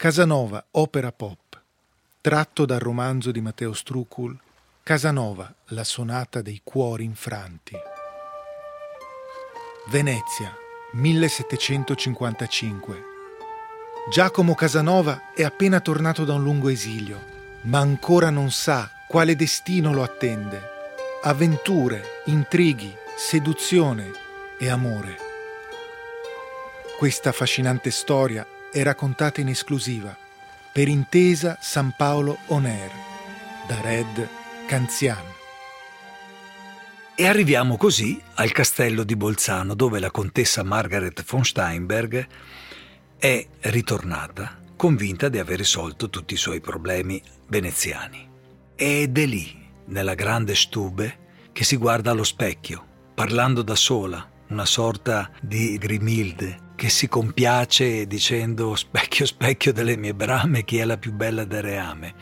Casanova, opera pop, tratto dal romanzo di Matteo Strucul, Casanova, la sonata dei cuori infranti. Venezia, 1755. Giacomo Casanova è appena tornato da un lungo esilio, ma ancora non sa quale destino lo attende. Avventure, intrighi, seduzione e amore. Questa affascinante storia è raccontata in esclusiva per intesa San Paolo On Air da Red Canzian. E arriviamo così al castello di Bolzano dove la contessa Margaret von Steinberg è ritornata convinta di aver risolto tutti i suoi problemi veneziani. Ed è lì, nella grande stube, che si guarda allo specchio, parlando da sola, una sorta di Grimilde che si compiace dicendo specchio specchio delle mie brame chi è la più bella del reame.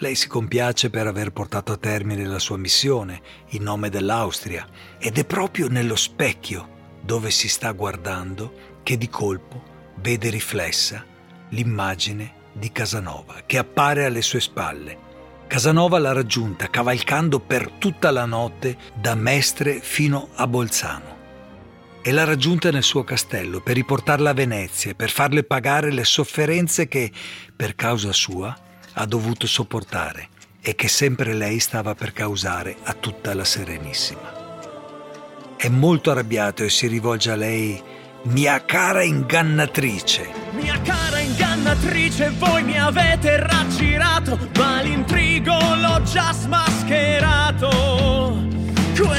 Lei si compiace per aver portato a termine la sua missione in nome dell'Austria ed è proprio nello specchio dove si sta guardando che di colpo vede riflessa l'immagine di Casanova che appare alle sue spalle. Casanova l'ha raggiunta cavalcando per tutta la notte da Mestre fino a Bolzano e l'ha raggiunta nel suo castello per riportarla a Venezia per farle pagare le sofferenze che, per causa sua, ha dovuto sopportare e che sempre lei stava per causare a tutta la Serenissima. È molto arrabbiato e si rivolge a lei, mia cara ingannatrice. Mia cara ingannatrice, voi mi avete raggirato, ma l'intrigo l'ho già smascherato. Con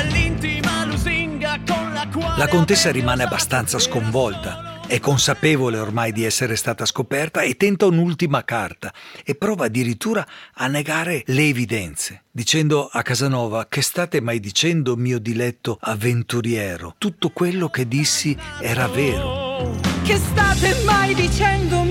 la contessa rimane abbastanza sconvolta, è consapevole ormai di essere stata scoperta e tenta un'ultima carta e prova addirittura a negare le evidenze, dicendo a Casanova che state mai dicendo mio diletto avventuriero, tutto quello che dissi era vero. Che state mai dicendo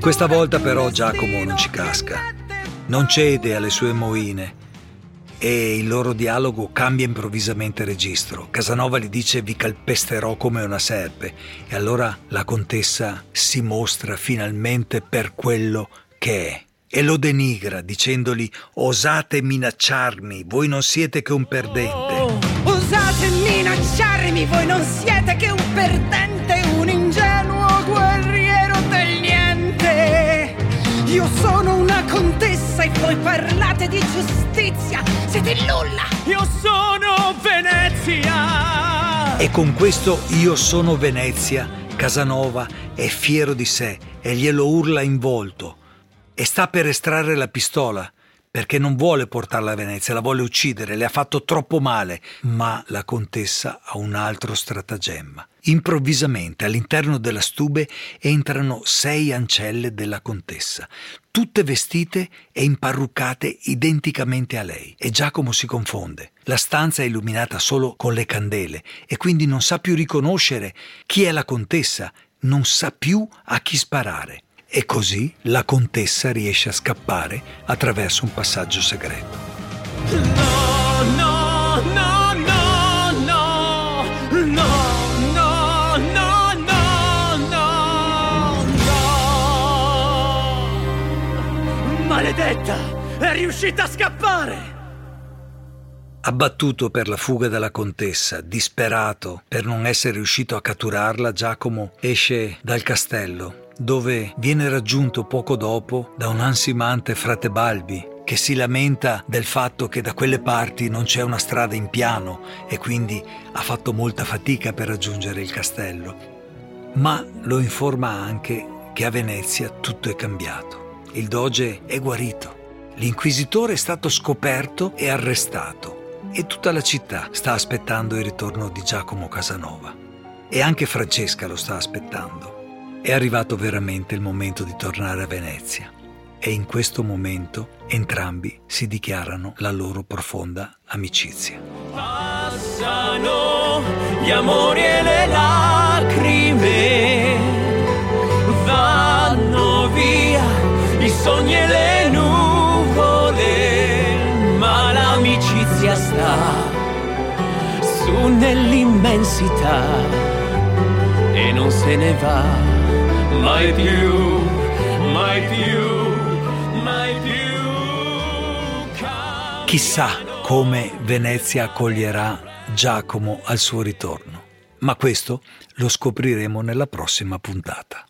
Questa volta però Giacomo non ci casca, non cede alle sue moine e il loro dialogo cambia improvvisamente registro. Casanova gli dice vi calpesterò come una serpe e allora la contessa si mostra finalmente per quello che è e lo denigra dicendogli osate minacciarmi, voi non siete che un perdente. Osate minacciarmi, voi non siete che un perdente, Io sono una contessa e voi parlate di giustizia, siete nulla. Io sono Venezia. E con questo io sono Venezia, Casanova è fiero di sé e glielo urla in volto e sta per estrarre la pistola perché non vuole portarla a Venezia, la vuole uccidere, le ha fatto troppo male, ma la contessa ha un altro stratagemma. Improvvisamente all'interno della stube entrano sei ancelle della contessa, tutte vestite e imparruccate identicamente a lei. E Giacomo si confonde. La stanza è illuminata solo con le candele e quindi non sa più riconoscere chi è la contessa, non sa più a chi sparare e così la contessa riesce a scappare attraverso un passaggio segreto. No, no, no, no, no, no, no, no, no, no, Maledetta! È riuscita a scappare! Abbattuto per la fuga della contessa, disperato per non essere riuscito a catturarla, Giacomo esce dal castello dove viene raggiunto poco dopo da un ansimante frate Balbi che si lamenta del fatto che da quelle parti non c'è una strada in piano e quindi ha fatto molta fatica per raggiungere il castello. Ma lo informa anche che a Venezia tutto è cambiato. Il doge è guarito, l'inquisitore è stato scoperto e arrestato e tutta la città sta aspettando il ritorno di Giacomo Casanova. E anche Francesca lo sta aspettando. È arrivato veramente il momento di tornare a Venezia e in questo momento entrambi si dichiarano la loro profonda amicizia. Passano gli amori e le lacrime, vanno via i sogni e le nuvole, ma l'amicizia sta su nell'immensità e non se ne va mai più, mai più, mai più. Chissà come Venezia accoglierà Giacomo al suo ritorno, ma questo lo scopriremo nella prossima puntata.